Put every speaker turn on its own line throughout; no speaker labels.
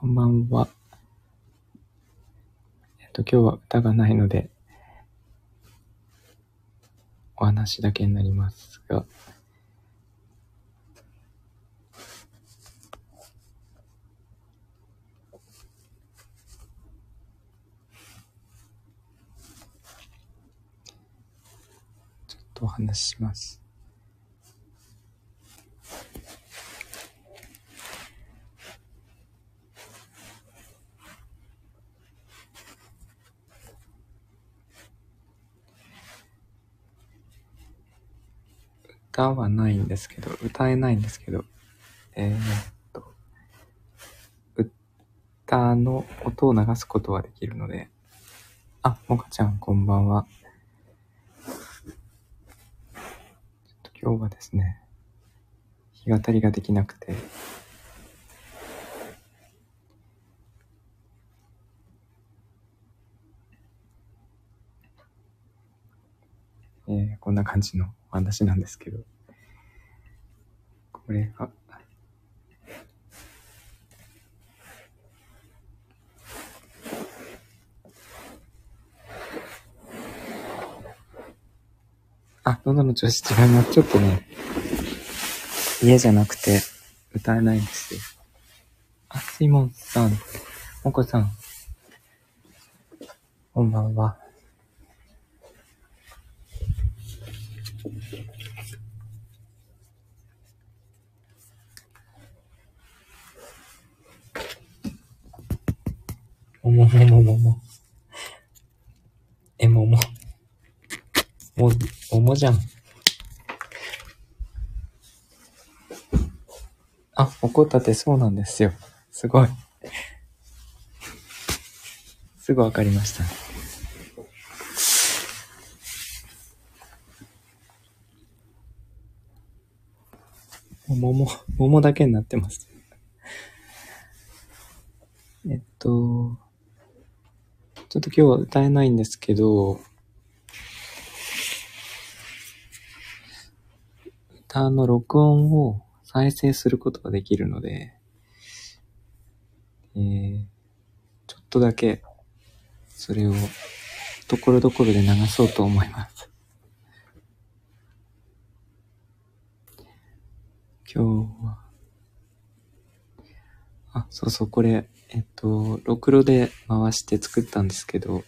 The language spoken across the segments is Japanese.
こんばんは。えっと、今日は歌がないので、お話だけになりますが、ちょっとお話しします。歌はないんですけど、歌えないんですけど、えー、っと、歌の音を流すことはできるので、あ、もかちゃん、こんばんは。ちょっと今日はですね、日当たりができなくて、こんな感じのお話なんですけど、これが、あ、喉の調子違います。ちょっとね、家じゃなくて歌えないんですよ。あ、シモンさん、モコさん、こんばんは。もももももも。え、もも。も、ももじゃん。あ、おこたてそうなんですよ。すごい。すぐわかりましたね。桃、桃だけになってます。えっと、ちょっと今日は歌えないんですけど、歌の録音を再生することができるので、えー、ちょっとだけ、それを、ところどころで流そうと思います。今日は、あ、そうそう、これ、えっと、ろくろで回して作ったんですけど、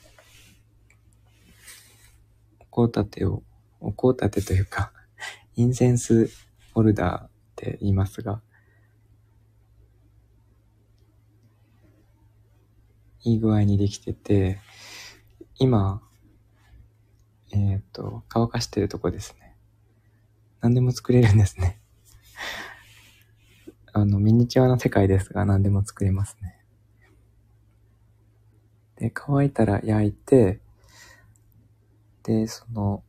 お香立てを、お香立てというか、インセンスホルダーって言いますが、いい具合にできてて、今、えっ、と、乾かしてるとこですね。何でも作れるんですね。あの、ミニチュアな世界ですが、何でも作れますね。で、乾いたら焼いて、で、その、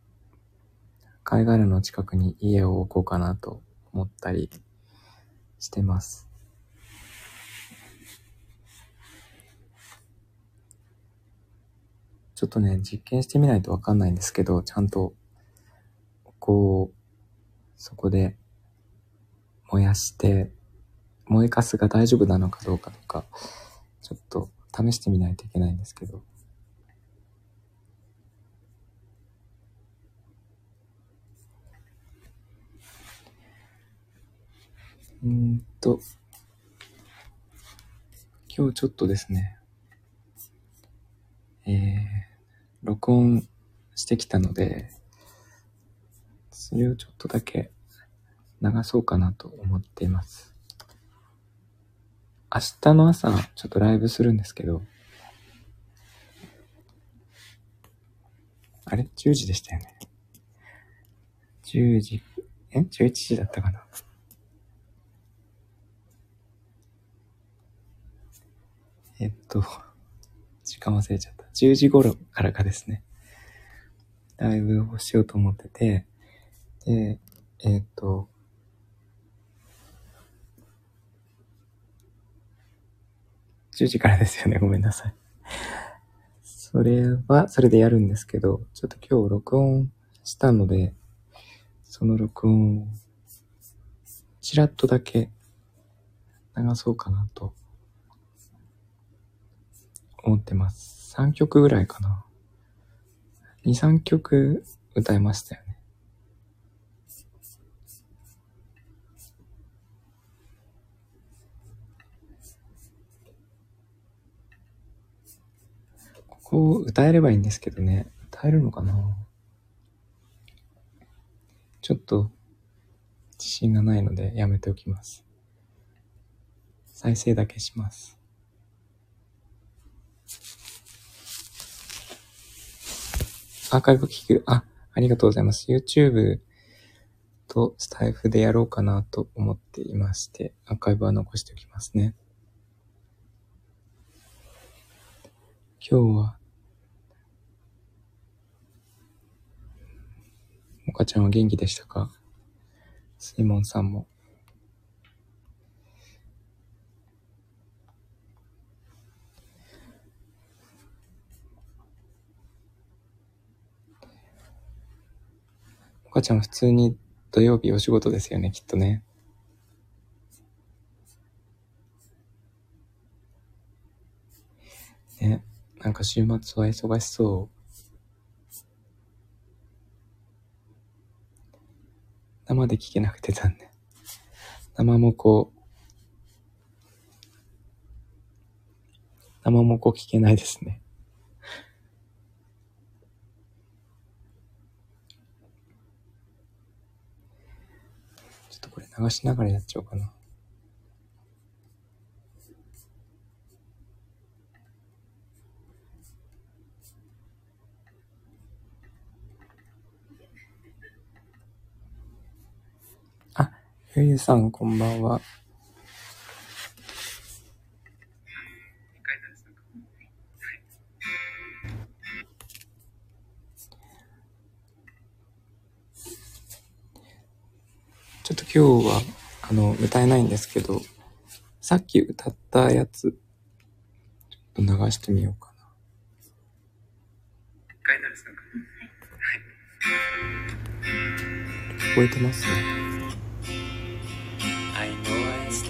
貝殻の近くに家を置こうかなと思ったりしてます。ちょっとね、実験してみないとわかんないんですけど、ちゃんと、こう、そこで燃やして、燃えかすが大丈夫なのかどうかとか、ちょっと試してみないといけないんですけど。うんと、今日ちょっとですね、えー、録音してきたので、それをちょっとだけ流そうかなと思っています。明日の朝、ちょっとライブするんですけど、あれ ?10 時でしたよね。10時、え ?11 時だったかなえっと、時間忘れちゃった。10時頃からかですね。ライブをしようと思ってて、で、えっと、10時からですよね。ごめんなさい。それは、それでやるんですけど、ちょっと今日録音したので、その録音を、ちらっとだけ流そうかなと思ってます。3曲ぐらいかな。2、3曲歌いましたよね。ここを歌えればいいんですけどね。歌えるのかな？ちょっと自信がないのでやめておきます。再生だけします。アーカイブ聞く。あ、ありがとうございます。YouTube とスタイフでやろうかなと思っていまして、アーカイブは残しておきますね。今日は、もかちゃんは元気でしたか？スイモンさんも。もかちゃん普通に土曜日お仕事ですよね、きっとね。ね、なんか週末は忙しそう。生で聞けなくて残念。生もこ、生もこ聞けないですね。ちょっとこれ流しながらやっちゃおうかな。あ、ゆゆさんこんばんは。ちょっと今日は、あの、歌えないんですけど、さっき歌ったやつ、ちょっと流してみようかな。聞こえてます
？I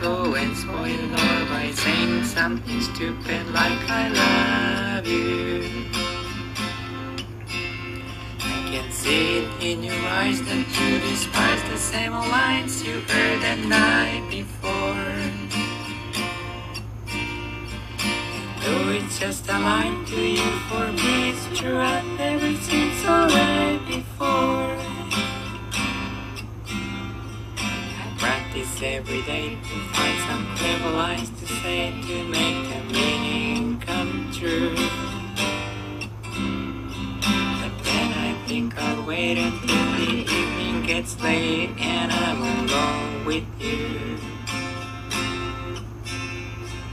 Go and spoil it all by saying something stupid like I love you. I can see it in your eyes that you despise the same old lines you heard the night before. Though it's just a line to you, for me it's true and everything's alright before. Practice every day to find some clever lines to say to make the meaning come true. But then I think I'll wait until the evening gets late and I'm alone with you.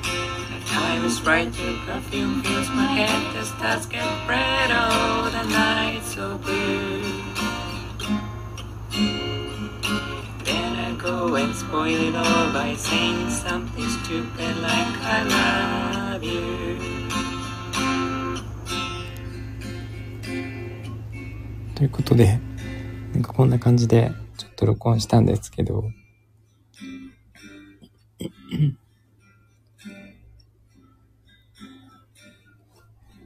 The time is right, your perfume fills my head, the stars get bright, oh, the night's so blue. Go and spoil it all by saying something stupid like I love you.
ということで、なんかこんな感じでちょっと録音したんですけど、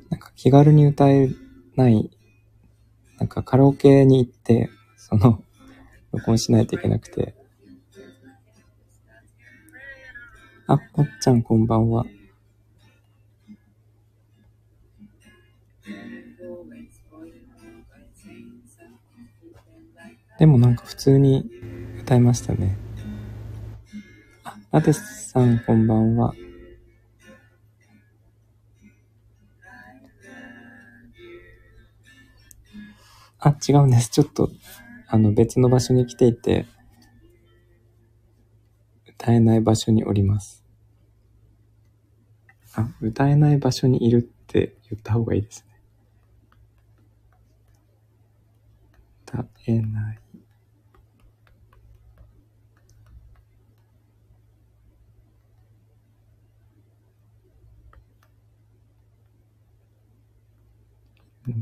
なんか気軽に歌えない、なんかカラオケに行って、その、録音しないといけなくて。あ、もっちゃんこんばんは。でもなんか普通に歌いましたね。あ、ラテスさんこんばんは。あ、違うんです。ちょっと、あの別の場所に来ていて、歌えない場所におります。あ、歌えない場所にいるって言った方がいいですね。絶えない。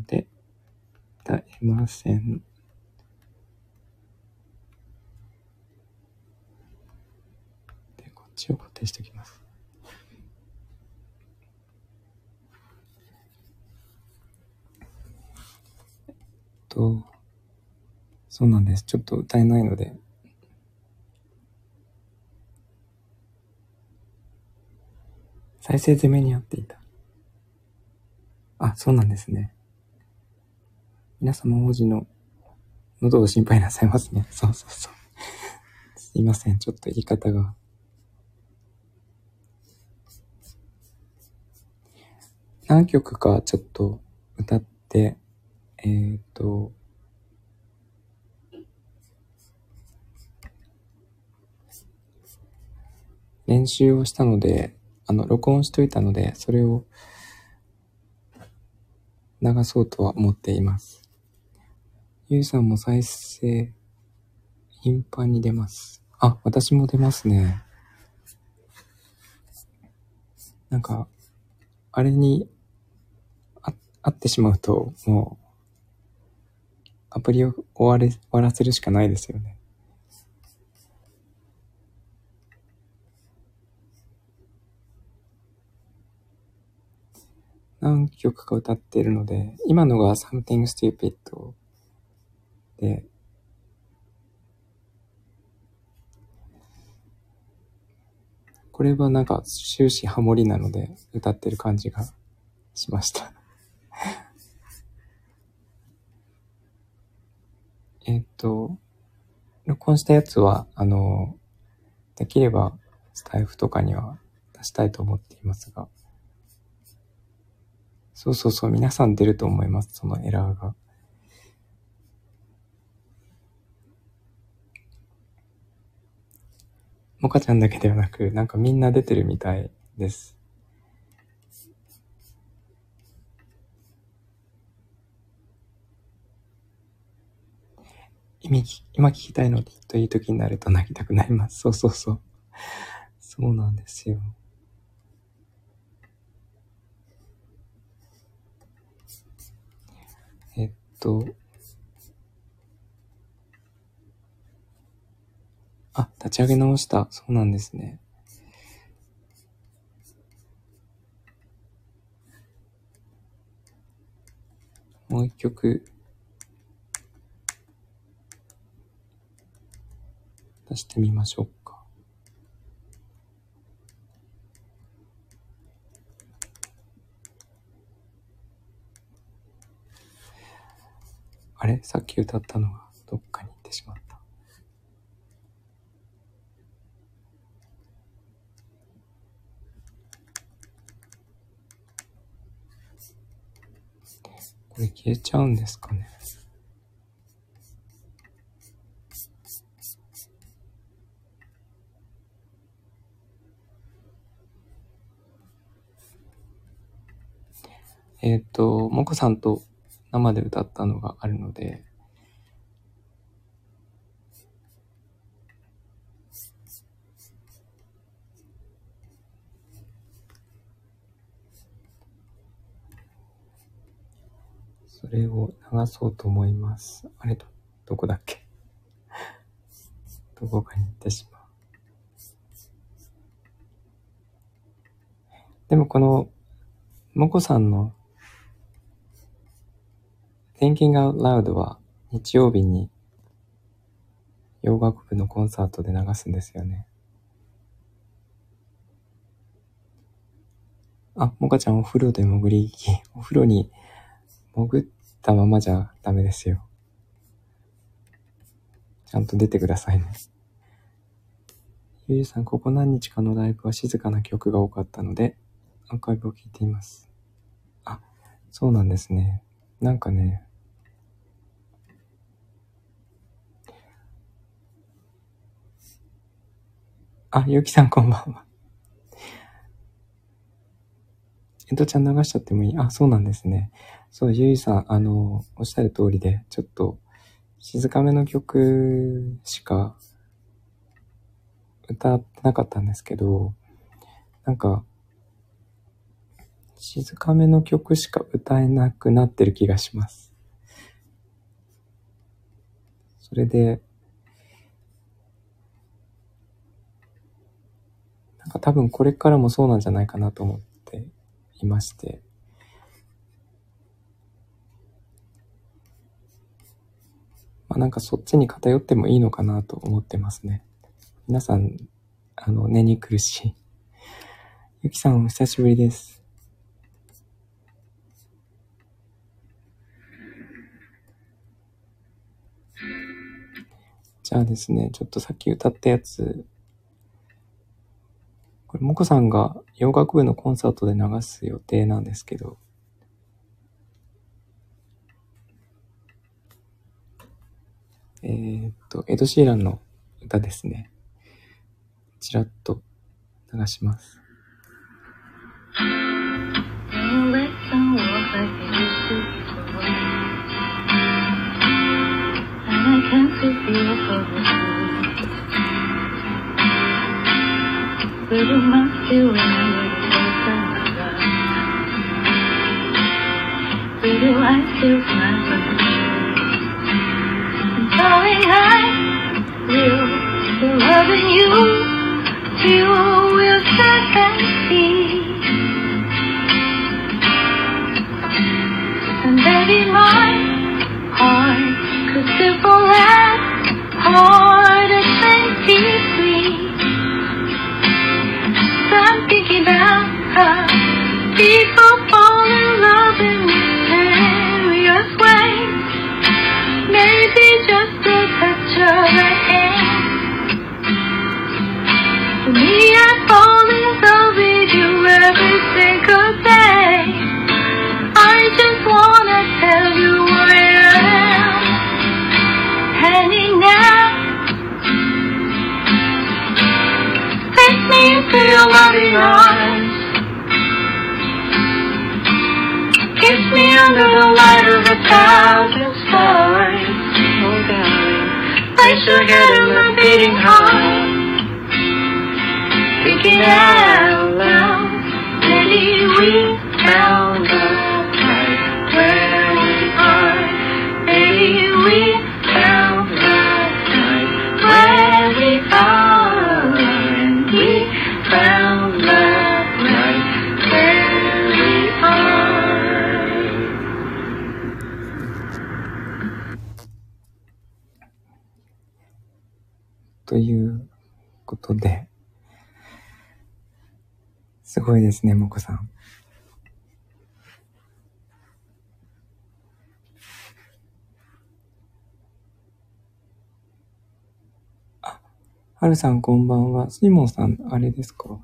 で、絶えません。で、こっちを固定しておきます。と、そうなんです。ちょっと歌えないので。再生攻めにあっていた。あ、そうなんですね。皆様王子の喉を心配なさいますね。そうそうそう。すいません。ちょっと言い方が。何曲かちょっと歌って、えーっと、練習をしたので、あの、録音しといたので、それを流そうとは思っています。ゆうさんも再生頻繁に出ます。あ、私も出ますね。なんか、あれに会ってしまうと、もう、アプリを終われ、終わらせるしかないですよね。何曲か歌っているので、今のが Something Stupid で、これはなんか終始ハモリなので歌ってる感じがしました。えっと、録音したやつは、あの、できればスタイフとかには出したいと思っていますが、そうそうそう、皆さん出ると思います、そのエラーが。もかちゃんだけではなく、なんかみんな出てるみたいです。今聞き今聞きたいのにという時になると泣きたくなります。そうそうそう。そうなんですよ。えっと、あ、立ち上げ直した。そうなんですね。もう一曲してみましょうか。あれ？さっき歌ったのがどっかに行ってしまった。これ消えちゃうんですかね？えっ、と、もこさんと生で歌ったのがあるので、それを流そうと思います。あれど、どこだっけ？どこかに行ってしまう。でもこの、もこさんの Thinking Out Loud は日曜日に洋楽部のコンサートで流すんですよね。あ、もかちゃんお風呂で潜り行き。お風呂に潜ったままじゃダメですよ。ちゃんと出てくださいね。ゆうさん、ここ何日かのライブは静かな曲が多かったので、アーカイブを聞いています。あ、そうなんですね。なんかね、あ、ゆうきさんこんばんは。えとちゃん流しちゃってもいい？あ、そうなんですね。そう、ゆいさん、あの、おっしゃる通りで、ちょっと、静かめの曲しか歌ってなかったんですけど、なんか、静かめの曲しか歌えなくなってる気がします。それで、なんか多分これからもそうなんじゃないかなと思っていまして、まあなんかそっちに偏ってもいいのかなと思ってますね。皆さん、あの、寝に苦しい。ゆきさん、お久しぶりです。じゃあですね、ちょっとさっき歌ったやつ、これ、もこさんが洋楽部のコンサートで流す予定なんですけど、えーっと、エド・シーランの歌ですね。ちらっと流します。
And baby, my heart could still fall as hard at 23. So I'm thinking about people fall in love in ways. Maybe just touch me, I fall in love with you every single day. Loving arms. Kiss me under the light of a thousand stars. Oh, darling. Place your head in my beating heart. Thinking out loud. Maybe we found
ということで、すごいですね、もこさん。あ、はるさんこんばんは。スイモンさん、あれですか？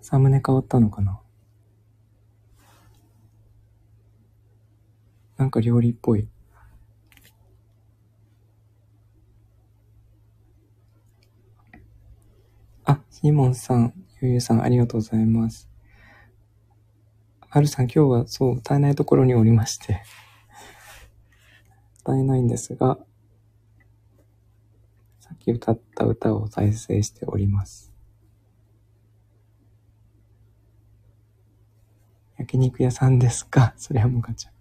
サムネ変わったのかな？なんか料理っぽい。あ、シモンさん、ゆゆさん、ありがとうございます。はるさん、今日はそう、歌えないところにおりまして、歌えないんですが、さっき歌った歌を再生しております。焼肉屋さんですかそれはもかちゃん。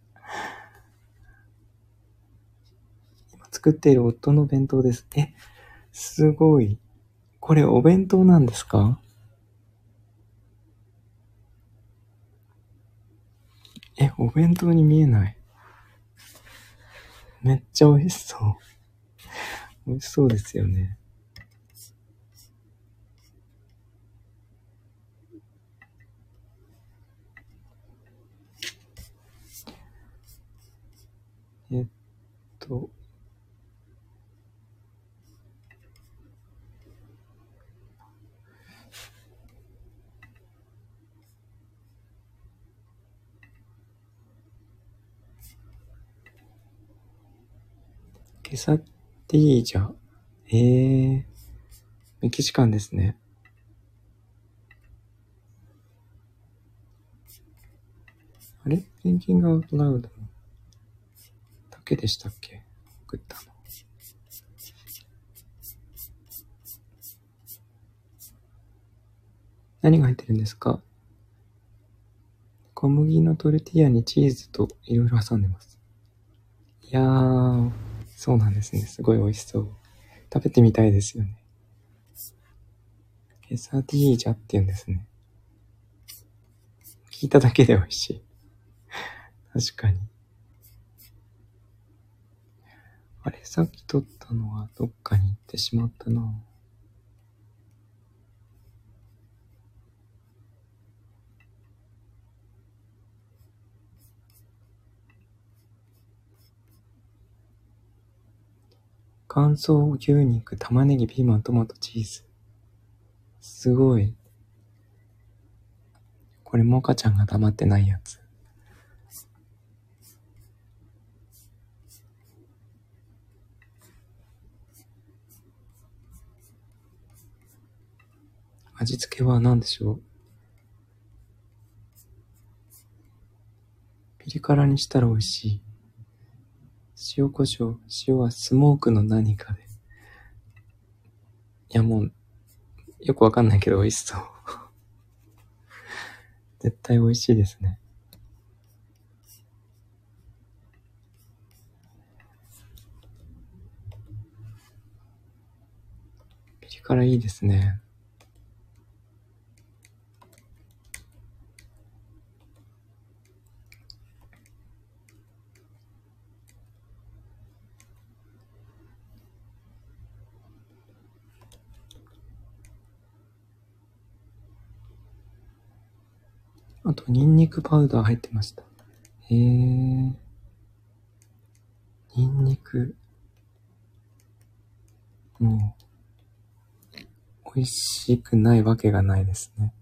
今作っている夫の弁当です。え、すごい。これお弁当なんですか？え、お弁当に見えない。めっちゃ美味しそう。美味しそうですよね。えっと、ケサティージャ。えー、メキシカンですね。あれ ?Thinking Out Loud だけでしたっけ？送ったの。何が入ってるんですか？小麦のトルティーヤにチーズといろいろ挟んでます。いやー、そうなんですね。すごい美味しそう。食べてみたいですよね。ケサディージャって言うんですね。聞いただけで美味しい。確かに。あれ、さっき撮ったのはどっかに行ってしまったな。乾燥牛肉、玉ねぎ、ピーマン、トマト、チーズ。すごい。これ、モカちゃんが黙ってないやつ。味付けは何でしょう？ピリ辛にしたら美味しい。塩コショウ。塩はスモークの何かで。いやもう、よくわかんないけど美味しそう。絶対美味しいですね。ピリ辛いいですね。あと、ニンニクパウダー入ってました。へえ。ニンニク。もう、美味しくないわけがないですね。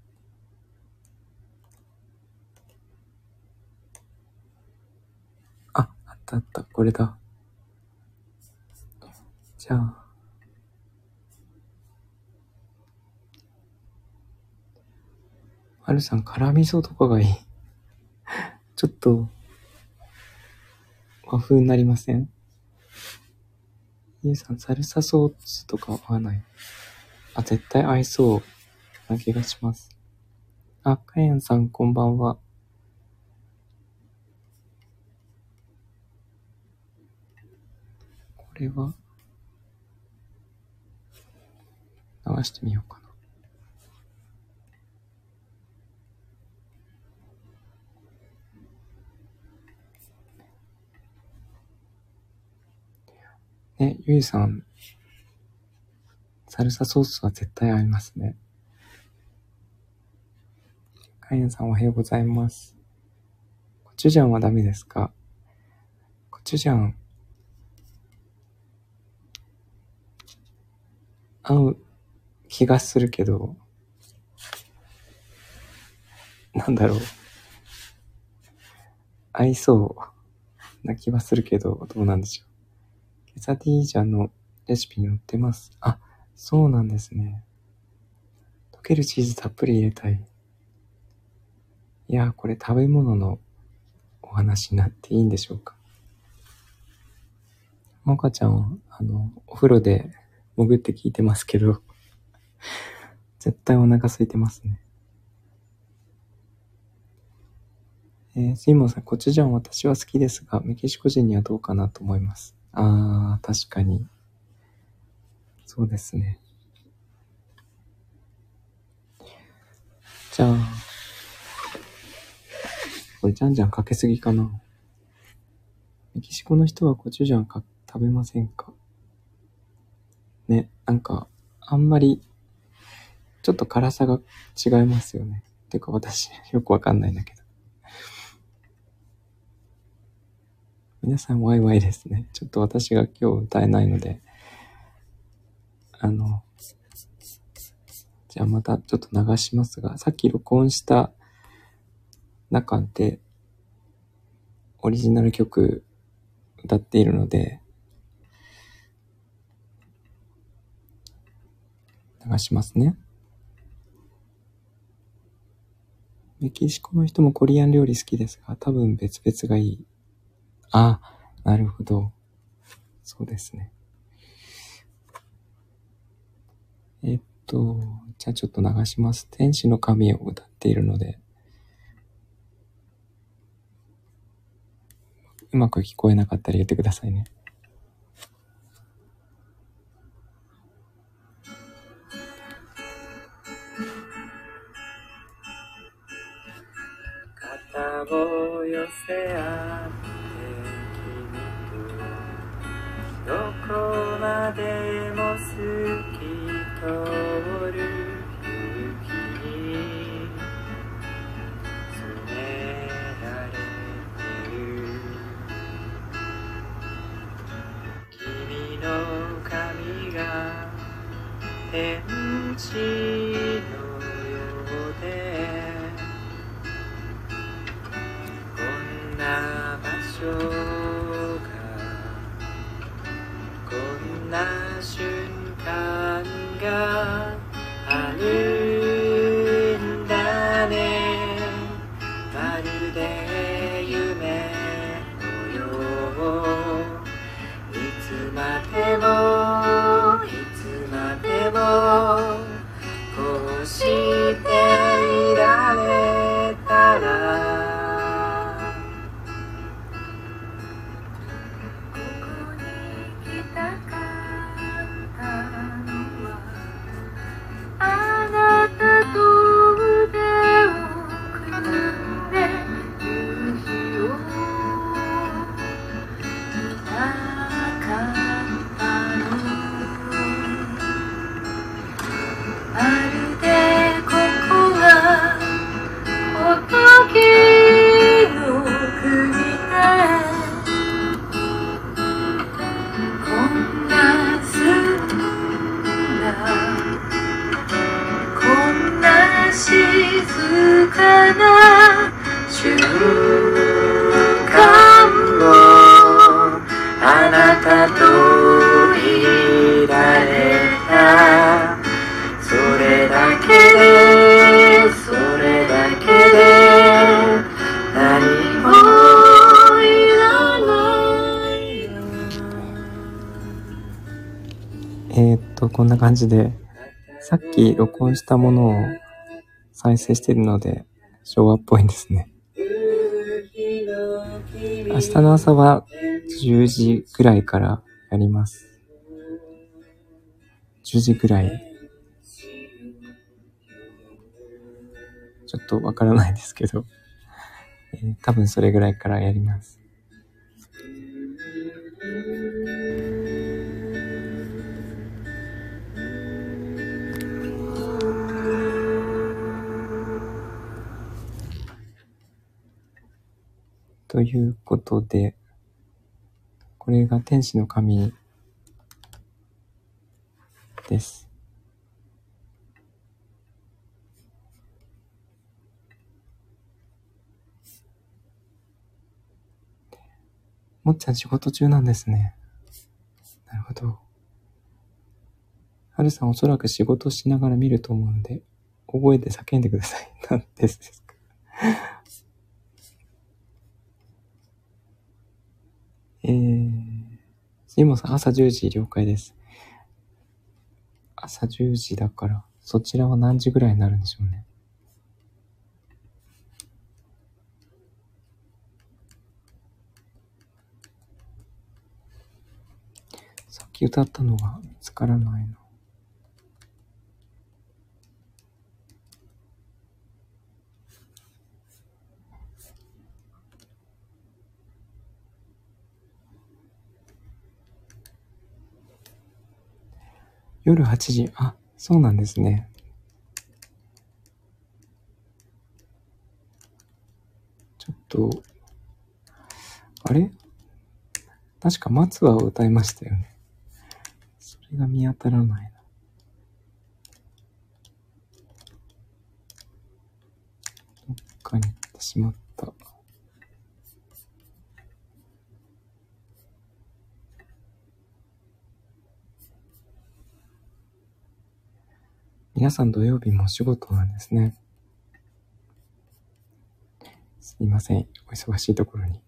あ、あったあった。これだ。じゃあ。はるさん、辛味噌とかがいい。ちょっと、和風になりません？ゆうさん、サルサソースとか合わない。あ、絶対合いそうな気がします。あ、かやんさん、こんばんは。これは、流してみようかな。ね、ゆいさん、サルサソースは絶対合いますね。カイエンさんおはようございます。コチュジャンはダメですか？コチュジャン、合う気がするけど、なんだろう。合いそうな気はするけど、どうなんでしょう。ケサディージャのレシピに載ってます。あ、そうなんですね。溶けるチーズたっぷり入れたい。いや、これ食べ物のお話になっていいんでしょうか。もかちゃんは、あの、お風呂で潜って聞いてますけど、絶対お腹空いてますね。えー、シーモンさん、コチュジャン私は好きですが、メキシコ人にはどうかなと思います。あー、確かに。そうですね。じゃあ、これじゃんじゃんかけすぎかな。メキシコの人はコチュジャンか食べませんか？ね、なんか、あんまり、ちょっと辛さが違いますよね。てか私、よくわかんないんだけど。皆さんワイワイですね。ちょっと私が今日歌えないので、あの、じゃあまたちょっと流しますが、さっき録音した中で、オリジナル曲歌っているので、流しますね。メキシコの人もコリアン料理好きですが、多分別々がいい。あ、なるほど。そうですね。えっと、じゃあちょっと流します。天使の神を歌っているので、うまく聞こえなかったら言ってくださいね。
肩を寄せ合っでも透き通る雪に染められてる君の髪が
じで、さっき録音したものを再生してるので、昭和っぽいですね。明日の朝は10時ぐらいからやります。10時ぐらい。ちょっとわからないですけど、えー多分それぐらいからやります。ということで、これが天使の神です。もっちゃん仕事中なんですね。なるほど。はるさんおそらく仕事しながら見ると思うので、大声で叫んでください。なんですか。えー、ジモさん朝10時了解です。朝10時だから、そちらは何時ぐらいになるんでしょうね。さっき歌ったのが見つからないな。夜8時。あ、そうなんですね。ちょっと、あれ？確か松は歌いましたよね。それが見当たらないな。どっかに行ってしまった。皆さん土曜日もお仕事なんですね。すいません。お忙しいところに。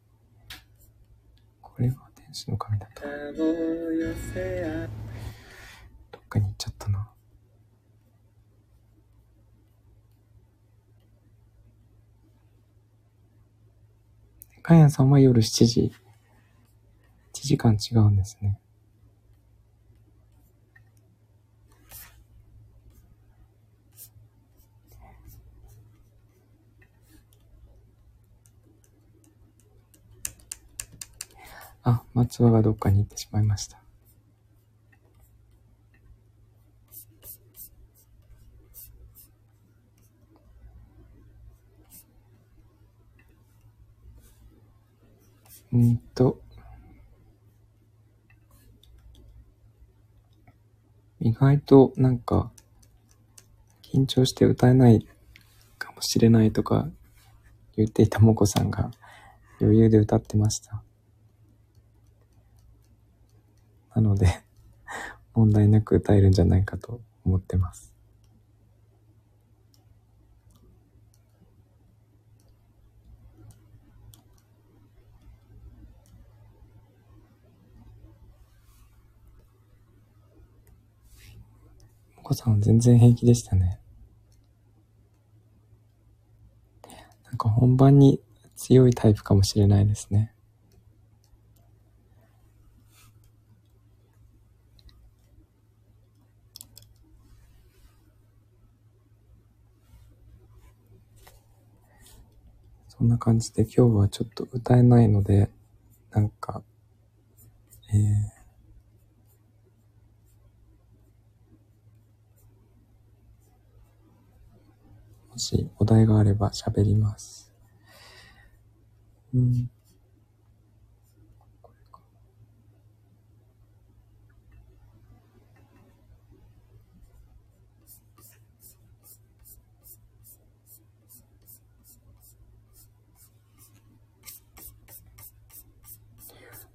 これは天使の髪だと。どっかに行っちゃったな。かやんさんは夜7時。1時間違うんですね。あ、松葉がどっかに行ってしまいました。うんと。意外となんか、緊張して歌えないかもしれないとか言っていたもこさんが余裕で歌ってました。なので、問題なく歌えるんじゃないかと思ってます。もこさん全然平気でしたね。なんか本番に強いタイプかもしれないですね。な感じで今日はちょっと歌えないので、なんか、えー、もしお題があれば喋ります。うん。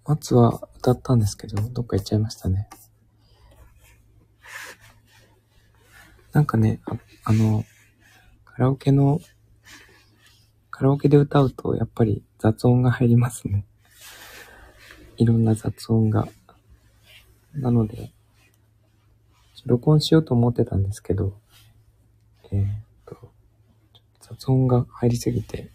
松は歌ったんですけど、どっか行っちゃいましたね。なんかね、ああの、カラオケの、カラオケで歌うとやっぱり雑音が入りますね。いろんな雑音が。なので、録音しようと思ってたんですけど、えーっと、雑音が入りすぎて、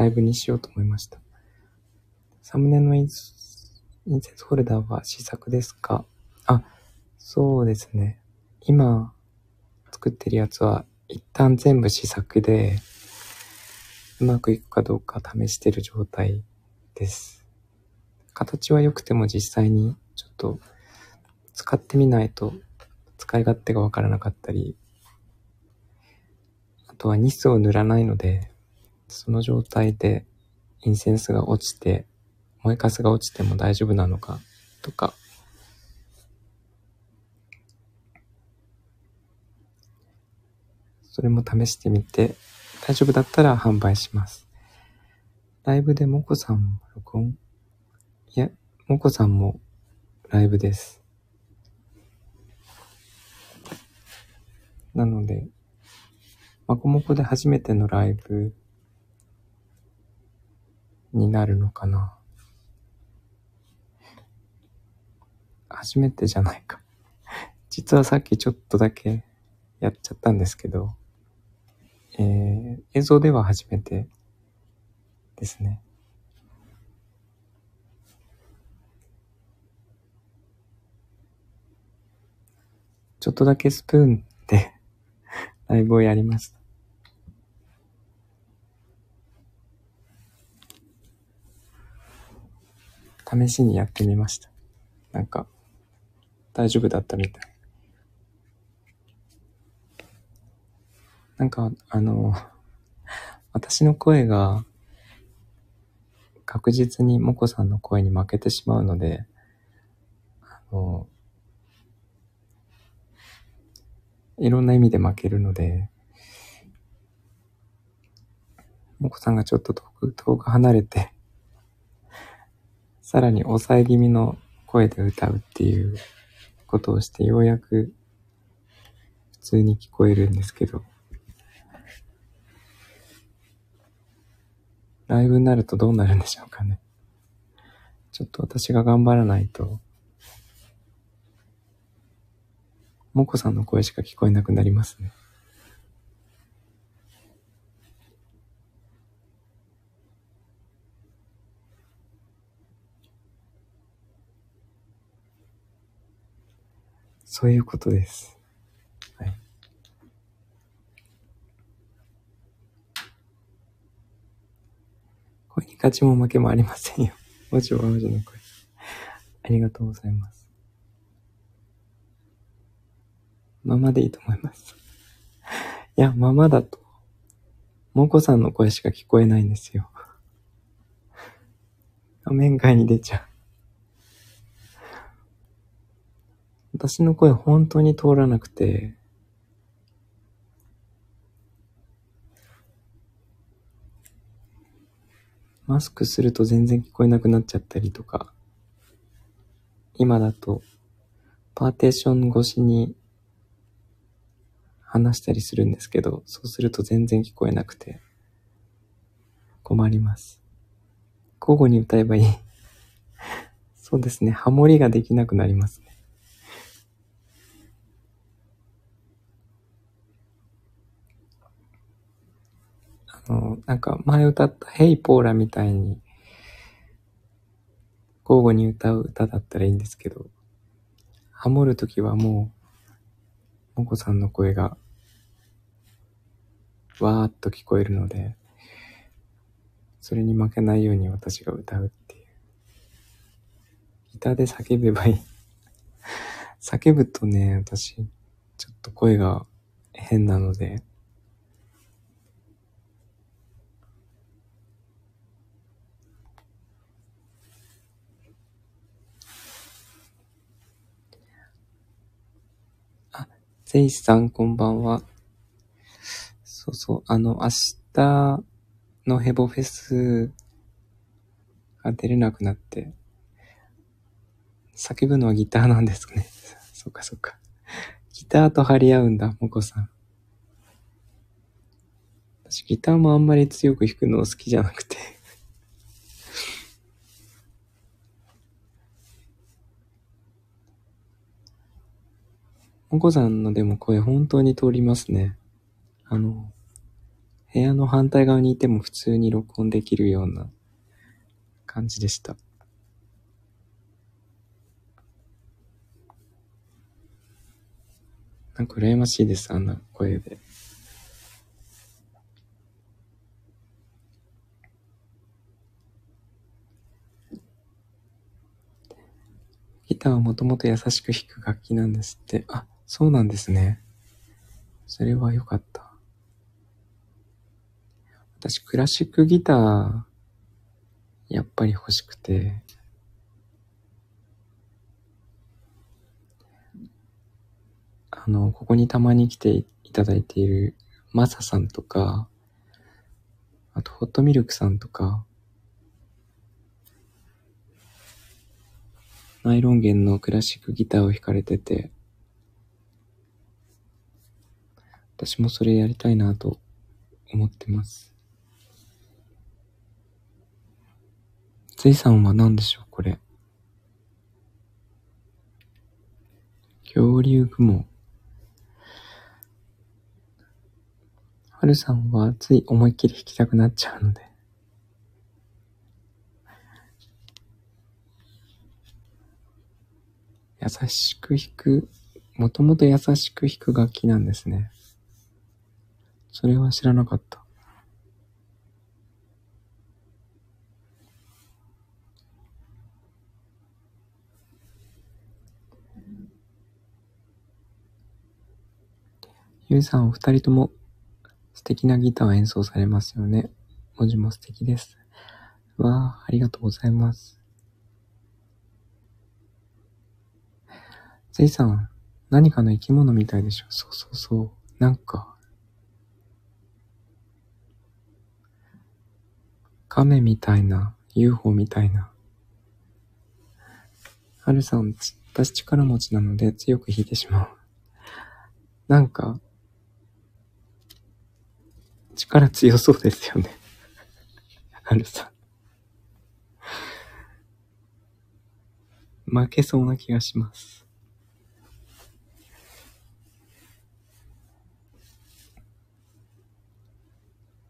ライブにしようと思いました。サムネの印印刷フォルダーは試作ですか？あ、そうですね。今作ってるやつは一旦全部試作でうまくいくかどうか試してる状態です。形は良くても実際にちょっと使ってみないと使い勝手がわからなかったり、あとはニスを塗らないので、その状態でインセンスが落ちて、燃えかすが落ちても大丈夫なのかとか、それも試してみて、大丈夫だったら販売します。ライブでもこさんも録音？いや、もこさんもライブです。なので、まこもこで初めてのライブになるのかな。初めてじゃないか。実はさっきちょっとだけやっちゃったんですけど、えー、映像では初めてですね。ちょっとだけスプーンで ライブをやりました。試しにやってみました。なんか、大丈夫だったみたい。なんか、あの、私の声が確実にもこさんの声に負けてしまうので、あの、いろんな意味で負けるので、もこさんがちょっと遠く、遠く離れて、さらに抑え気味の声で歌うっていうことをしてようやく普通に聞こえるんですけど、ライブになるとどうなるんでしょうかね。ちょっと私が頑張らないと、もこさんの声しか聞こえなくなりますね。そういうことです。はい。声に勝ちも負けもありませんよ。もちろん王子の声。ありがとうございます。ままでいいと思います。いや、ままだと、もこさんの声しか聞こえないんですよ。画 面外に出ちゃう。私の声本当に通らなくて、マスクすると全然聞こえなくなっちゃったりとか、今だとパーテーション越しに話したりするんですけど、そうすると全然聞こえなくて困ります。交互に歌えばいい。そうですね、ハモリができなくなりますね。あの、なんか前歌ったヘイポーラみたいに交互に歌う歌だったらいいんですけど、ハモるときはもう、もこさんの声がわーっと聞こえるので、それに負けないように私が歌うっていう。ギターで叫べばいい。叫ぶとね、私、ちょっと声が変なので、ゼイさん、こんばんは。そうそう、あの、明日のヘボフェスが出れなくなって、叫ぶのはギターなんですね。そっかそっか。ギターと張り合うんだ、もこさん。私、ギターもあんまり強く弾くの好きじゃなくて。もこさんのでも声本当に通りますね。あの、部屋の反対側にいても普通に録音できるような感じでした。なんか羨ましいです、あんな声で。ギターはもともと優しく弾く楽器なんですって。あ、そうなんですね。それは良かった。私、クラシックギター、やっぱり欲しくて。あの、ここにたまに来ていただいているマサさんとか、あと、ホットミルクさんとか、ナイロン弦のクラシックギターを弾かれてて、私もそれやりたいなと思ってます。ゼイさんは何でしょうこれ。恐竜雲。はるさんはつい思いっきり弾きたくなっちゃうので。優しく弾く、もともと優しく弾く楽器なんですね。それは知らなかった。ゆうさんお二人とも素敵なギターを演奏されますよね。文字も素敵です。わあ、ありがとうございます。ゼイさん、何かの生き物みたいでしょそうそうそう。なんか、亀みたいな、UFO みたいな。はるさん、私力持ちなので強く弾いてしまう。なんか、力強そうですよね。はるさん。負けそうな気がします。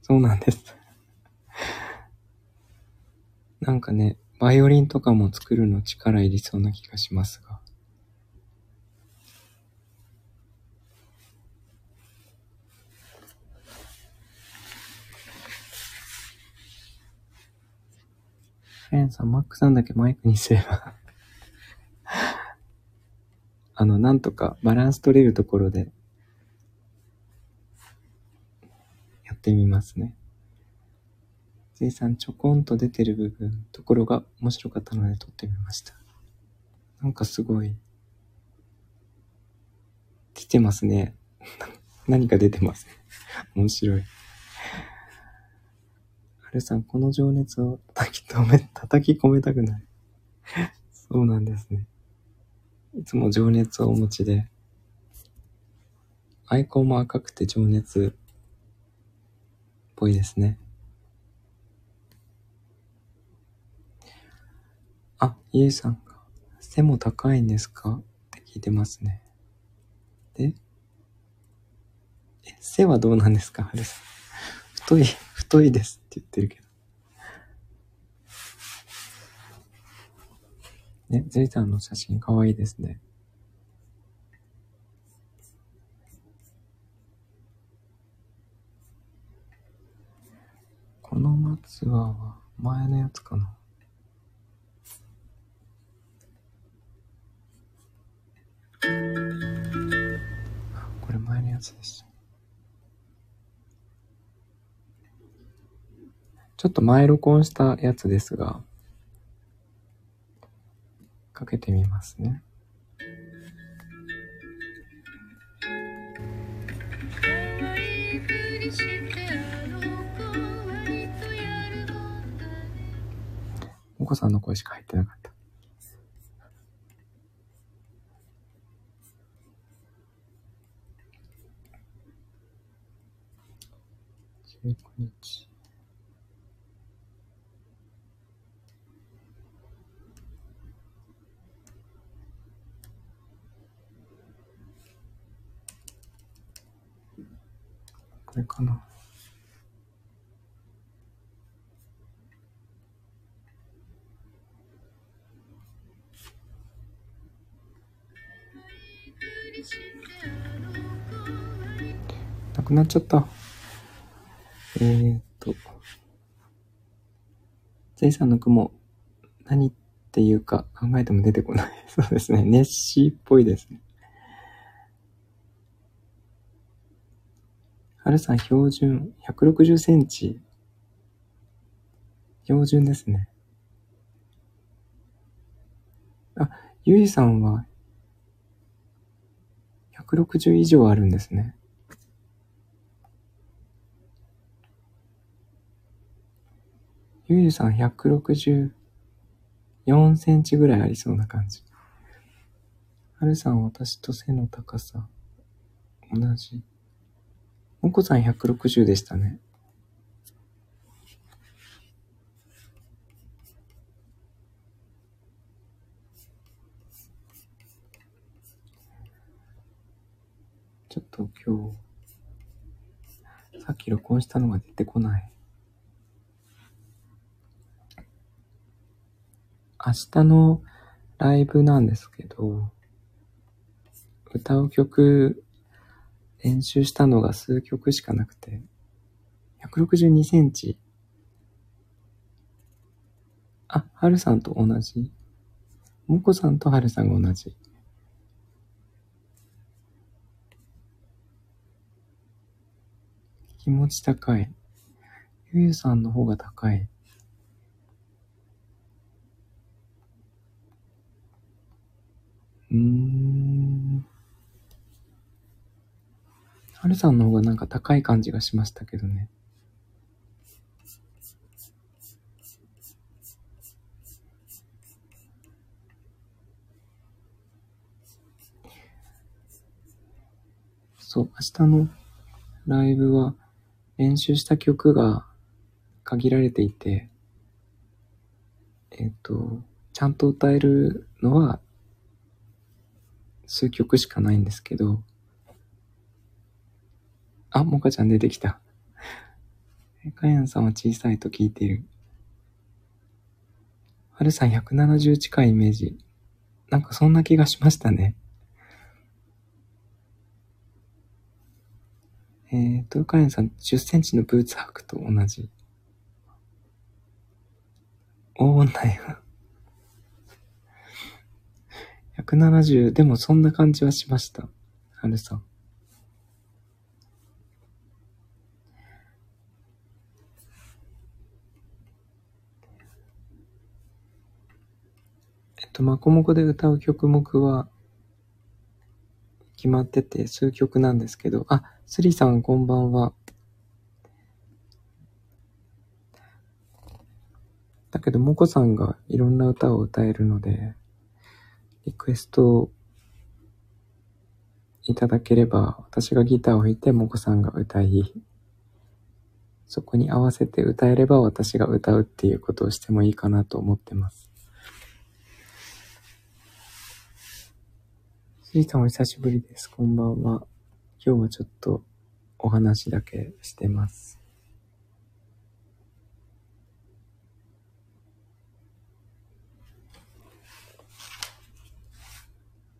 そうなんです。なんかね、バイオリンとかも作るの力いりそうな気がしますが。フェンさん、マックさんだけマイクにすれば。あの、なんとかバランス取れるところで、やってみますね。せいさん、ちょこんと出てる部分、ところが面白かったので撮ってみました。なんかすごい、出てますね。何か出てます。面白い。はるさん、この情熱を叩き止め、叩き込めたくない。そうなんですね。いつも情熱をお持ちで、アイコンも赤くて情熱っぽいですね。あ、ゆうさんが、背も高いんですか？って聞いてますね。で、え、背はどうなんですか？はるさん。太い、太いですって言ってるけど。ね、ゼイさんの写真かわいいですね。この松は前のやつかな？これ前のやつでした。ちょっと前録音したやつですが、かけてみますね。お子さんの声しか入ってなかった。19日。これかな。なくなっちゃった。えー、っと。ゼイさんの雲、何っていうか考えても出てこない。そうですね。ネッシーっぽいですね。はるさん標準、160センチ。標準ですね。あ、ゆいさんは、160以上あるんですね。ゆいさん164センチぐらいありそうな感じ。はるさん私と背の高さ、同じ。もこさん160でしたね。ちょっと今日、さっき録音したのが出てこない。明日のライブなんですけど、歌う曲練習したのが数曲しかなくて、162センチ。あ、はるさんと同じ。もこさんとはるさんが同じ。気持ち高い。ゆゆさんの方が高い。うーん。はるさんの方がなんか高い感じがしましたけどね。そう、明日のライブは練習した曲が限られていて、えっ、と、ちゃんと歌えるのは数曲しかないんですけど、あ、もかちゃん出てきた。えかやんさんは小さいと聞いている。はるさん170近いイメージ。なんかそんな気がしましたね。えーと、かやんさん10センチのブーツ履くと同じ。おーんだよ。170、でもそんな感じはしました。はるさん。えっと、まこもこで歌う曲目は決まってて数曲なんですけど、あ、スリさんこんばんは。だけど、もこさんがいろんな歌を歌えるので、リクエストをいただければ、私がギターを弾いて、もこさんが歌い、そこに合わせて歌えれば私が歌うっていうことをしてもいいかなと思ってます。スリさんお久しぶりです。こんばんは。今日はちょっとお話だけしてます。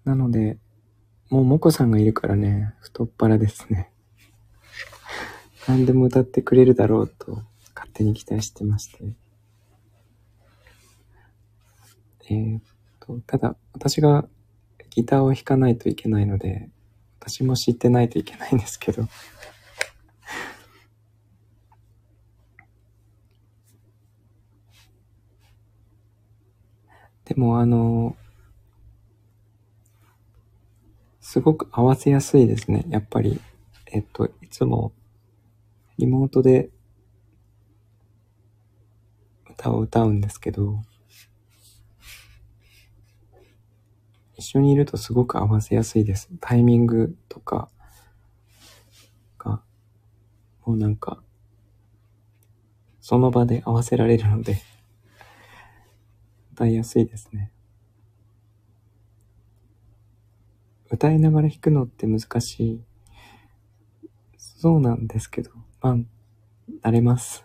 なので、もうもこさんがいるからね、太っ腹ですね。何でも歌ってくれるだろうと勝手に期待してまして。えーっと、ただ私がギターを弾かないといけないので、私も知ってないといけないんですけど。でもあの、すごく合わせやすいですね。やっぱり、えっと、いつもリモートで歌を歌うんですけど、一緒にいるとすごく合わせやすいです。タイミングとかが、もうなんか、その場で合わせられるので、歌いやすいですね。歌いながら弾くのって難しい。そうなんですけど、まあ、慣れます。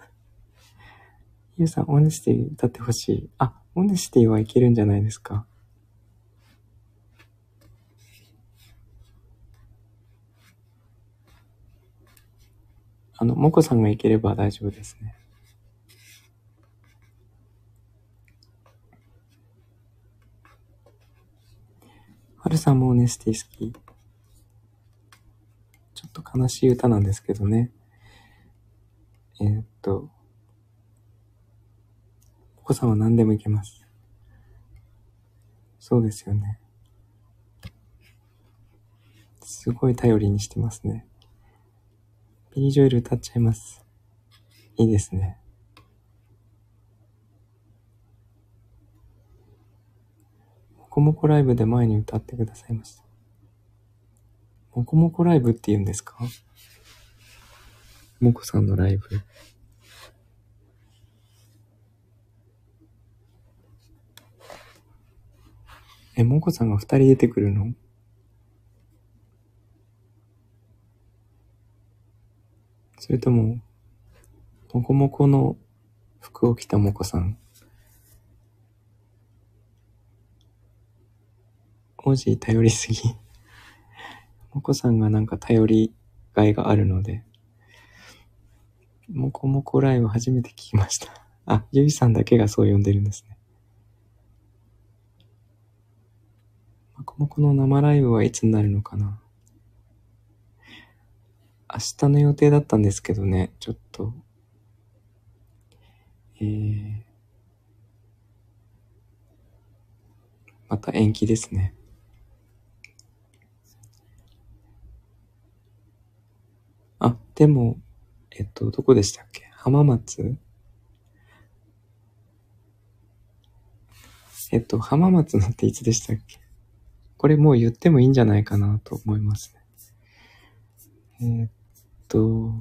ゆうさん、オネスティ歌ってほしい。あ、オネスティはいけるんじゃないですか。あの、もこさんがいければ大丈夫ですね。はるさんもオネスティ好き。ちょっと悲しい歌なんですけどね。えーっと、お子さんは何でもいけます。そうですよね。すごい頼りにしてますね。ビリー・ジョエル歌っちゃいます。いいですね。こもこライブで前に歌ってくださいました。もこもこライブって言うんですか？もこさんのライブ。え、もこさんが二人出てくるの？それとも、もこもこの服を着たもこさん？王子頼りすぎ。もこさんがなんか頼りがいがあるので、もこもこライブ初めて聞きました。あ、ゆいさんだけがそう呼んでるんですね。もこもこの生ライブはいつになるのかな明日の予定だったんですけどね、ちょっと、えー、また延期ですね。でも、えっと、どこでしたっけ？浜松？えっと、浜松のっていつでしたっけ？これもう言ってもいいんじゃないかなと思いますね。え、っと、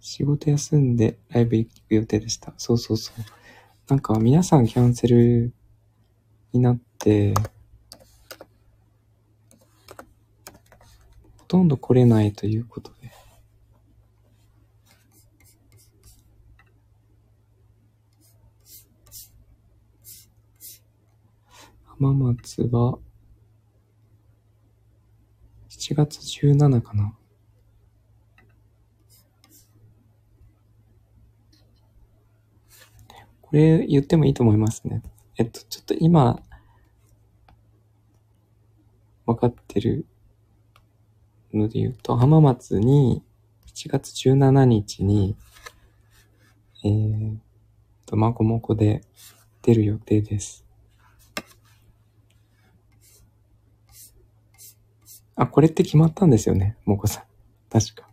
仕事休んでライブ行く予定でした。そうそうそう。なんか皆さんキャンセルになって、ほとんど来れないということで。浜松は、7月17かな。これ言ってもいいと思いますね。えっと、ちょっと今、分かってるので言うと、浜松に7月17日に、えー、と、まこもこで出る予定です。あ、これって決まったんですよね、もこさん。確か。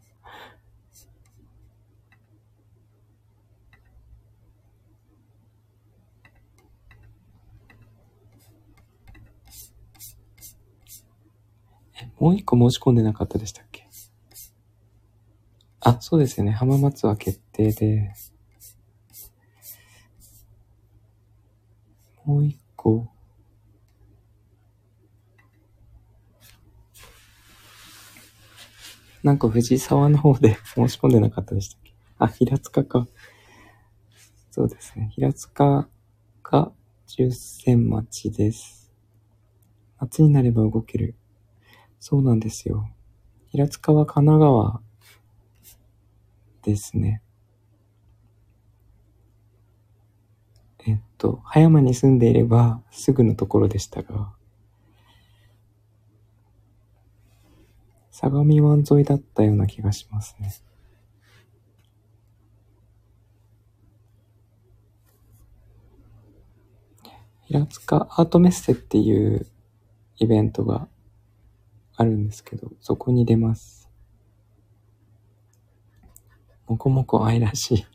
え、もう一個申し込んでなかったでしたっけ？あ、そうですよね。浜松は決定で。もう一個。なんか藤沢の方で 申し込んでなかったでしたっけ？あ、平塚か。そうですね。平塚が十選町です。夏になれば動ける。そうなんですよ。平塚は神奈川ですね。えっと、葉山に住んでいればすぐのところでしたが、相模湾沿いだったような気がしますね。平塚アートメッセっていうイベントがあるんですけど、そこに出ます。もこもこ愛らしい。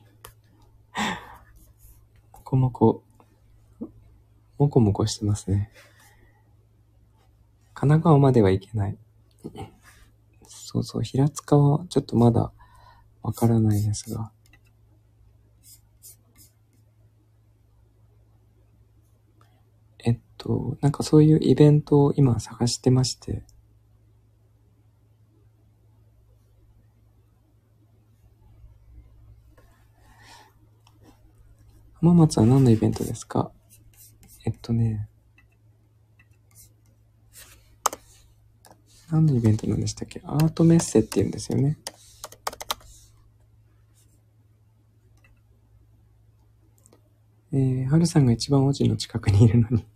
もこもこ、もこもこしてますね。神奈川までは行けない。そうそう、平塚はちょっとまだわからないですが。えっと、なんかそういうイベントを今探してまして。浜松は何のイベントですか？えっとね、何のイベントなんでしたっけ？アートメッセって言うんですよね。えー、はるさんが一番王子の近くにいるのに、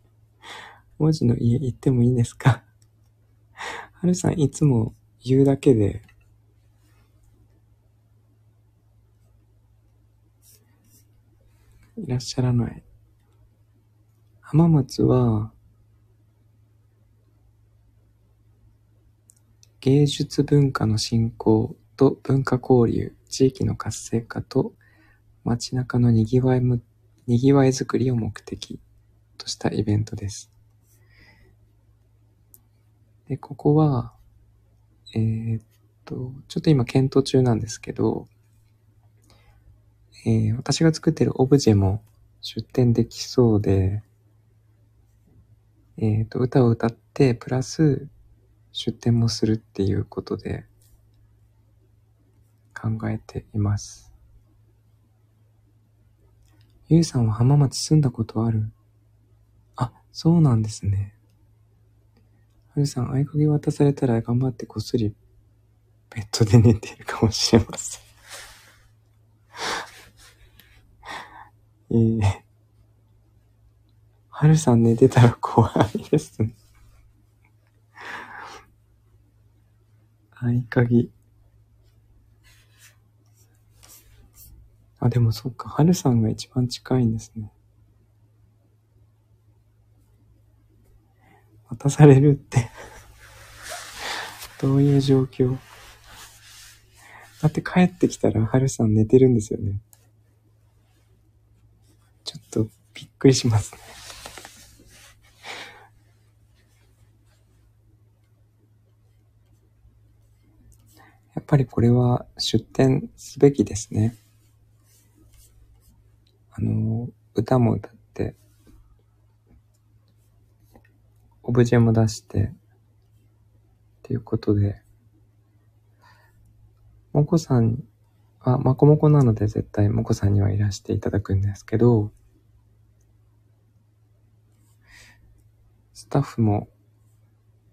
王子の家行ってもいいですか？はるさんいつも言うだけで、いらっしゃらない。浜松は、芸術文化の振興と文化交流、地域の活性化と街中のにぎわいむ、にぎわいづくりを目的としたイベントです。で、ここは、えーっと、ちょっと今検討中なんですけど、えー私が作ってるオブジェも出展できそうで、えーっと、歌を歌って、プラス出展もするっていうことで考えています。ゆうさんは浜松住んだことある？あ、そうなんですね。はるさん、合鍵渡されたら頑張ってこっそりベッドで寝てるかもしれません。えー、はるさん寝てたら怖いですね。合鍵。あ、でもそっか、はるさんが一番近いんですね。渡されるってどういう状況？だって帰ってきたら、はるさん寝てるんですよね。ちょっとびっくりしますね。やっぱりこれは出展すべきですね。あの、歌も歌って、オブジェも出して、っていうことで、もこさんは、まこもこなので絶対もこさんにはいらしていただくんですけど、スタッフも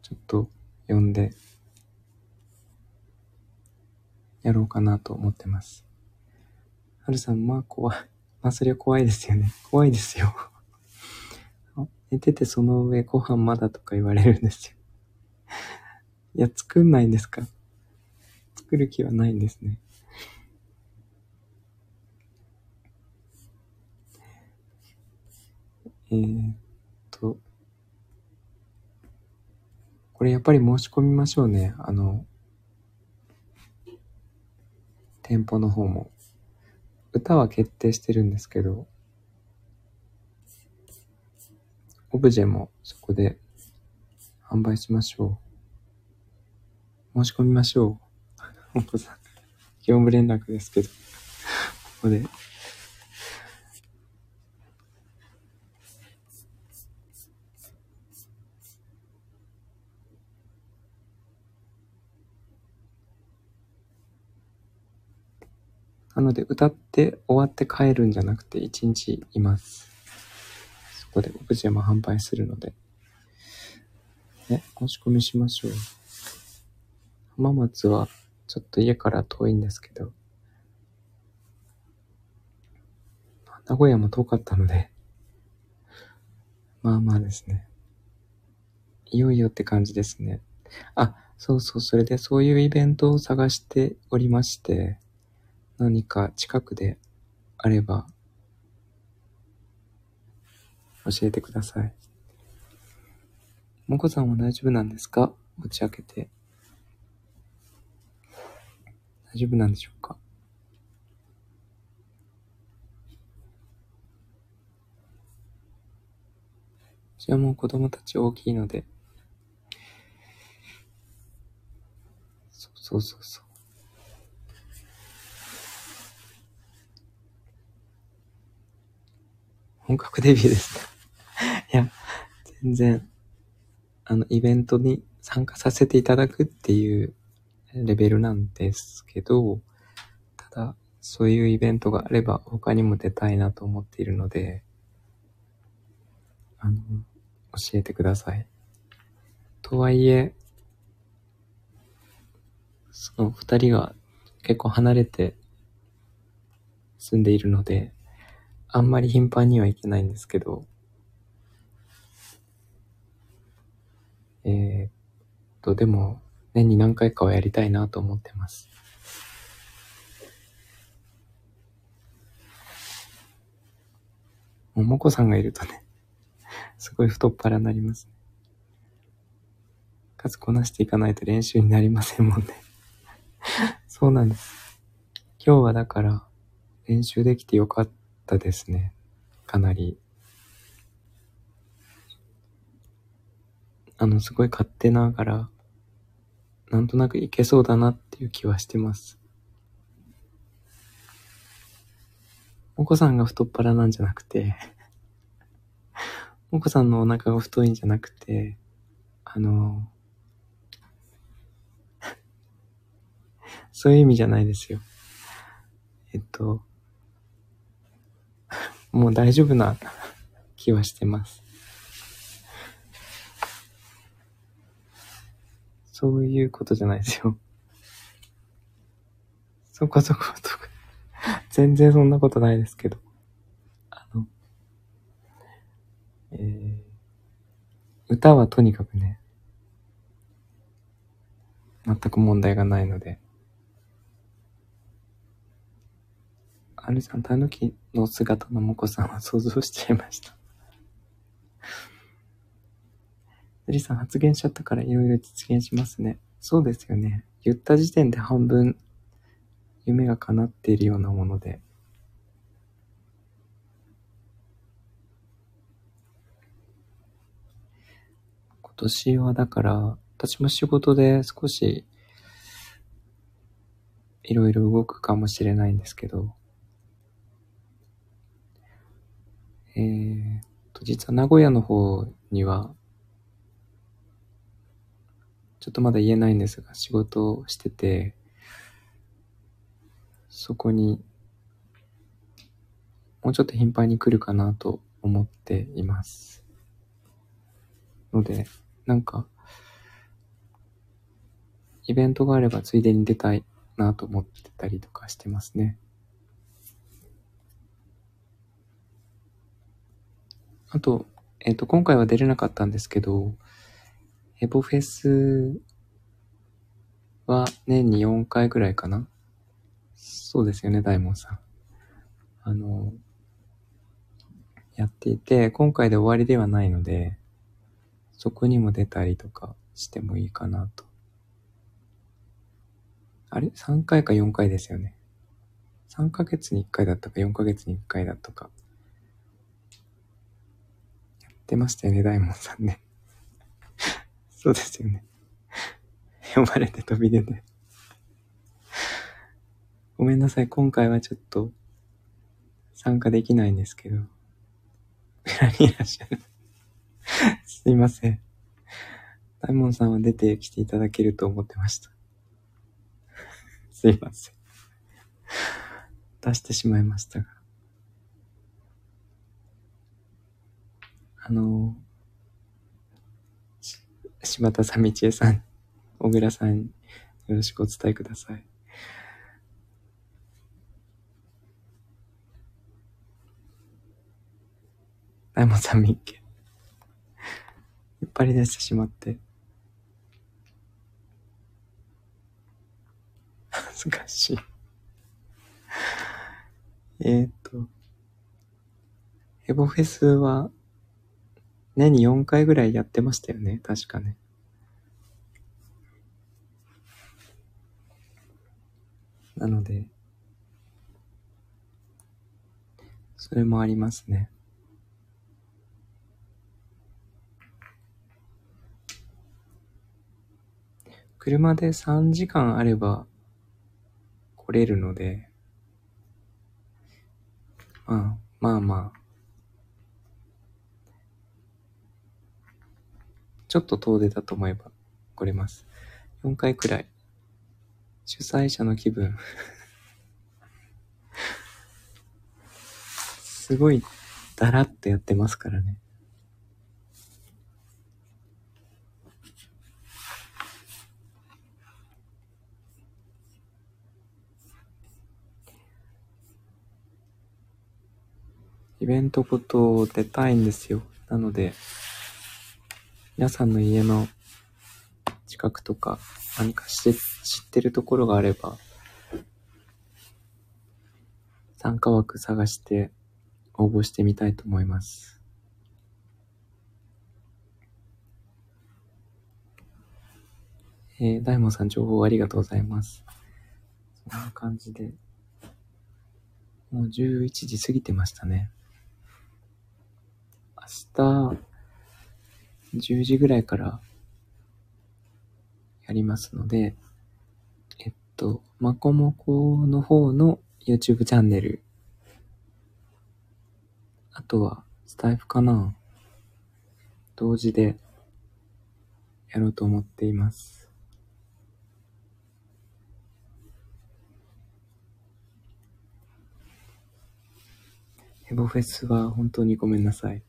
ちょっと呼んで、やろうかなと思ってます。はるさん、まあ怖い。まあそれは怖いですよね。怖いですよ。寝ててその上ご飯まだとか言われるんですよ。いや、作んないんですか？作る気はないんですね。えーっと、これやっぱり申し込みましょうね。あの、店舗の方も。歌は決定してるんですけど、オブジェもそこで販売しましょう。申し込みましょう。お子さん、業務連絡ですけど、ここで。なので、歌って終わって帰るんじゃなくて、一日います。そこでオブジェも販売するので。ね、申し込みしましょう。浜松は、ちょっと家から遠いんですけど、名古屋も遠かったので、まあまあですね。いよいよって感じですね。あ、そうそう、それでそういうイベントを探しておりまして、何か近くであれば、教えてください。もこさんは大丈夫なんですか？持ち開けて。大丈夫なんでしょうか？じゃあもう子供たち大きいので。そうそうそうそう。本格デビューですね。いや、全然、あの、イベントに参加させていただくっていうレベルなんですけど、ただ、そういうイベントがあれば他にも出たいなと思っているので、あの、教えてください。とはいえ、その二人が結構離れて住んでいるので、あんまり頻繁には行けないんですけど、えー、っと、でも、年に何回かはやりたいなと思ってます。ももこさんがいるとね、すごい太っ腹になりますね。かつこなしていかないと練習になりませんもんね。そうなんです。今日はだから、練習できてよかったたですね。かなり。あの、すごい勝手ながら、なんとなくいけそうだなっていう気はしてます。もこさんが太っ腹なんじゃなくて、もこさんのお腹が太いんじゃなくて、あの、そういう意味じゃないですよ。えっと、もう大丈夫な 気はしてます。そういうことじゃないですよ。そこそことか。全然そんなことないですけど。あの、えー、歌はとにかくね、全く問題がないので。あるさん、たぬきの姿のもこさんは想像しちゃいました。ゆりさん発言しちゃったからいろいろ実現しますね。そうですよね。言った時点で半分夢が叶っているようなもので。今年はだから、私も仕事で少しいろいろ動くかもしれないんですけど、えー、と、実は名古屋の方には、ちょっとまだ言えないんですが、仕事をしてて、そこに、もうちょっと頻繁に来るかなと思っています。ので、なんか、イベントがあればついでに出たいなと思ってたりとかしてますね。あと、えっ、と、今回は出れなかったんですけど、エボフェスは年に4回ぐらいかなそうですよね、大門さん。あの、やっていて、今回で終わりではないので、そこにも出たりとかしてもいいかなと。あれ ?3 回か4回ですよね。3ヶ月に1回だったか4ヶ月に1回だったか。やってましたよね、大門さんね。そうですよね。呼ばれて飛び出て。ごめんなさい、今回はちょっと参加できないんですけど。裏にいらっしゃる。すいません。大門さんは出てきていただけると思ってました。すいません。出してしまいましたが。あの、し柴田さん、道恵さん、小倉さん、よろしくお伝えください。大門さん、みっけ。引っ張り出してしまって。恥ずかしい。えっと、エボフェスは年に4回ぐらいやってましたよね、確かね。なので、それもありますね。車で3時間あれば来れるので、まあ、まあまあ、ちょっと遠出だと思えば来れます。4回くらい。主催者の気分。すごい、だらっとやってますからね。イベントごと出たいんですよ。なので、皆さんの家の近くとか何か知知ってるところがあれば、参加枠探して応募してみたいと思います。えー、大門さん情報ありがとうございます。そんな感じで、もう11時過ぎてましたね。明日、10時ぐらいからやりますので、えっと、まこもこの方の YouTube チャンネル、あとはスタイフかな同時でやろうと思っています。エボフェスは本当にごめんなさい。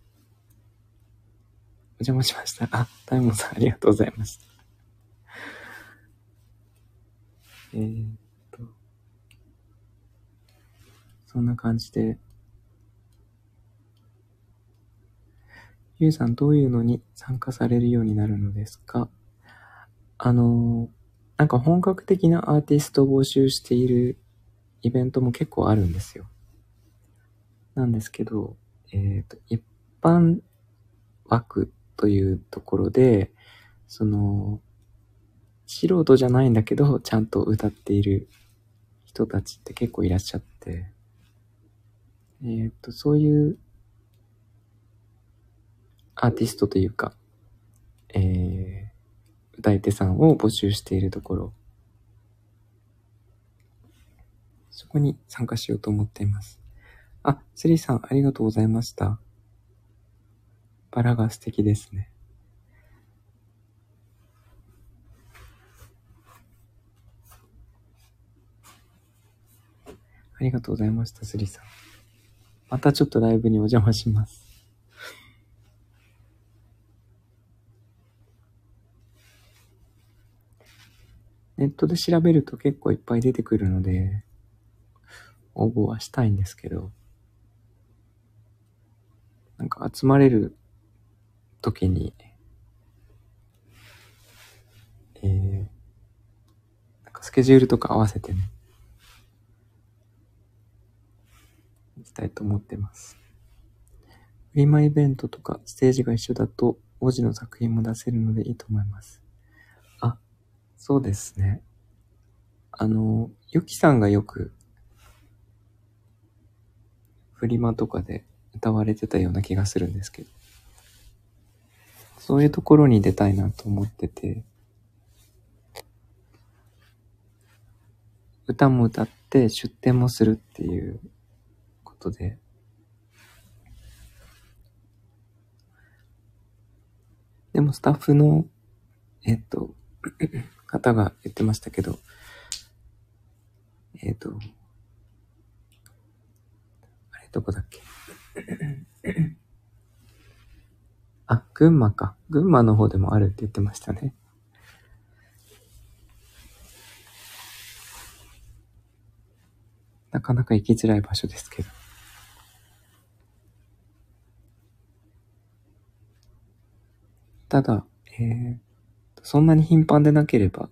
お邪魔しました。あ、大門さんありがとうございました。えー、っと、そんな感じで、ゆうさんどういうのに参加されるようになるのですか？あの、なんか本格的なアーティストを募集しているイベントも結構あるんですよ。なんですけど、えっ、と、一般枠というところで、その、素人じゃないんだけど、ちゃんと歌っている人たちって結構いらっしゃって、えっ、と、そういうアーティストというか、えー、歌い手さんを募集しているところそこに参加しようと思っています。あ、スリーさん、ありがとうございました。バラが素敵ですね。ありがとうございました、スリさん。またちょっとライブにお邪魔します。ネットで調べると結構いっぱい出てくるので、応募はしたいんですけど、なんか集まれる時に、えー、なんかスケジュールとか合わせてね、行きたいと思ってます。フリマイベントとかステージが一緒だと文字の作品も出せるのでいいと思います。あ、そうですね。あの、ゆきさんがよくフリマとかで歌われてたような気がするんですけど、そういうところに出たいなと思ってて、歌も歌って出展もするっていうことで、でもスタッフの、えっと、方が言ってましたけど、えっと、あれどこだっけ？あ、群馬か。群馬の方でもあるって言ってましたね。なかなか行きづらい場所ですけど。ただ、えー、そんなに頻繁でなければ、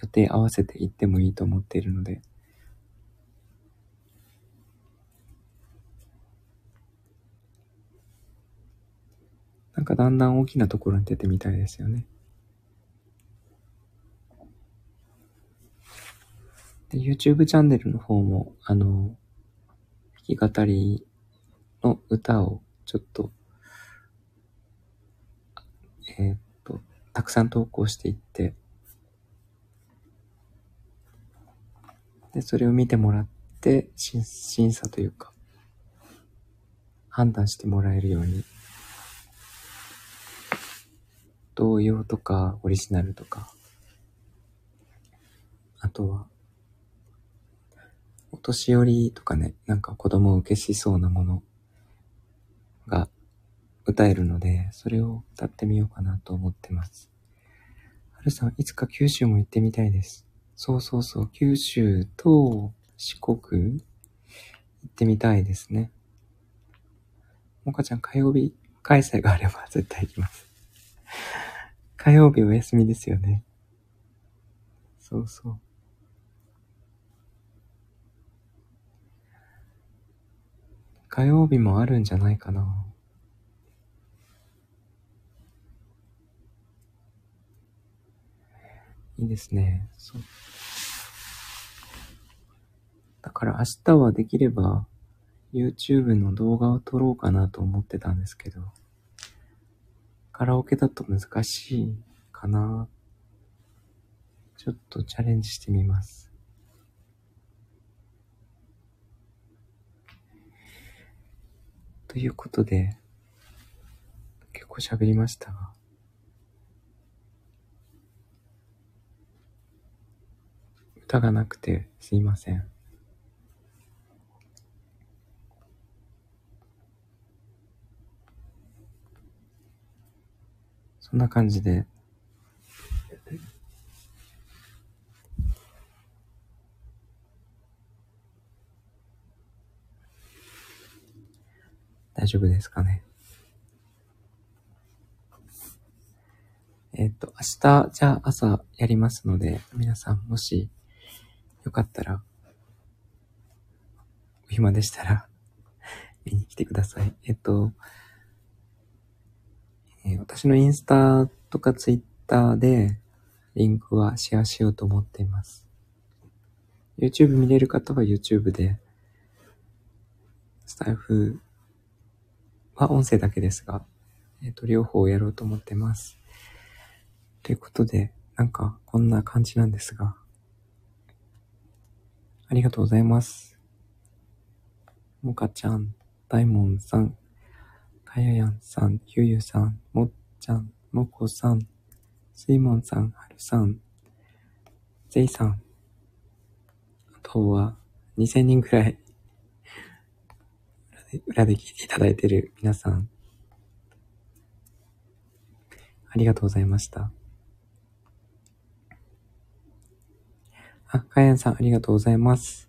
予定合わせて行ってもいいと思っているので、なんかだんだん大きなところに出てみたいですよね。で、YouTube チャンネルの方も、あの、弾き語りの歌をちょっと、えーっと、たくさん投稿していって、で、それを見てもらって、審審査というか、判断してもらえるように、童謡とかオリジナルとか、あとは、お年寄りとかね、なんか子供を受けしそうなものが歌えるので、それを歌ってみようかなと思ってます。はるさん、いつか九州も行ってみたいです。そうそうそう、九州と四国行ってみたいですね。もかちゃん、火曜日開催があれば絶対行きます。火曜日お休みですよね。そうそう。火曜日もあるんじゃないかな。いいですね。そう。だから明日はできれば YouTube の動画を撮ろうかなと思ってたんですけど、カラオケだと難しいかな。ちょっとチャレンジしてみます。ということで、結構喋りましたが、歌がなくてすいません。そんな感じで、大丈夫ですかね。えっ、と、明日、じゃあ朝やりますので、皆さんもしよかったら、お暇でしたら、見に来てください。えっ、と、えー私のインスタとかツイッターで、リンクはシェアしようと思っています。YouTube 見れる方は YouTube で、スタイフは音声だけですが、えっ、と、両方やろうと思ってます。ということで、なんか、こんな感じなんですが、ありがとうございます。もかちゃん、大門さん、かややんさん、ゆゆさん、もっちゃん、もこさん、すいもんさん、はるさん、ぜいさん、あとは2000人くらい 裏で裏で聞いていただいてる皆さん、ありがとうございました。あ、かやんさん、ありがとうございます。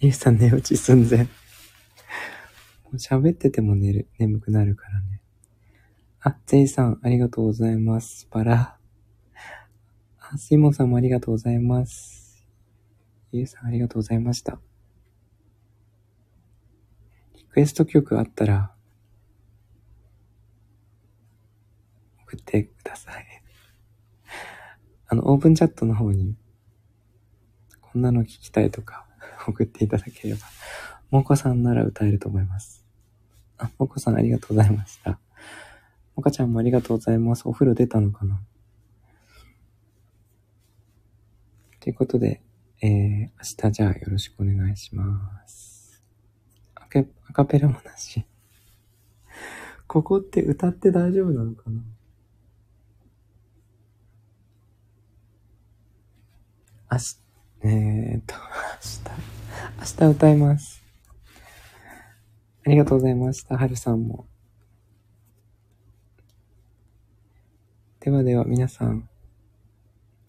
ゆうさん、寝落ち寸前。もう喋ってても寝る、眠くなるからね。あ、ゼイさん、ありがとうございます。バラ。あ、シモンさんもありがとうございます。ゆうさん、ありがとうございました。リクエスト曲あったら、送ってください。あの、オープンチャットの方に、こんなの聞きたいとか、送っていただければ、もこさんなら歌えると思います。あ、もこさんありがとうございました。もかちゃんもありがとうございます。お風呂出たのかな？ということで、えー、明日じゃあよろしくお願いします。アカアカペラもなし。ここって歌って大丈夫なのかな？明日、えーっと、明日、明日歌います。ありがとうございました。はるさんも。ではでは皆さん、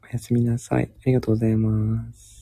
おやすみなさい。ありがとうございます。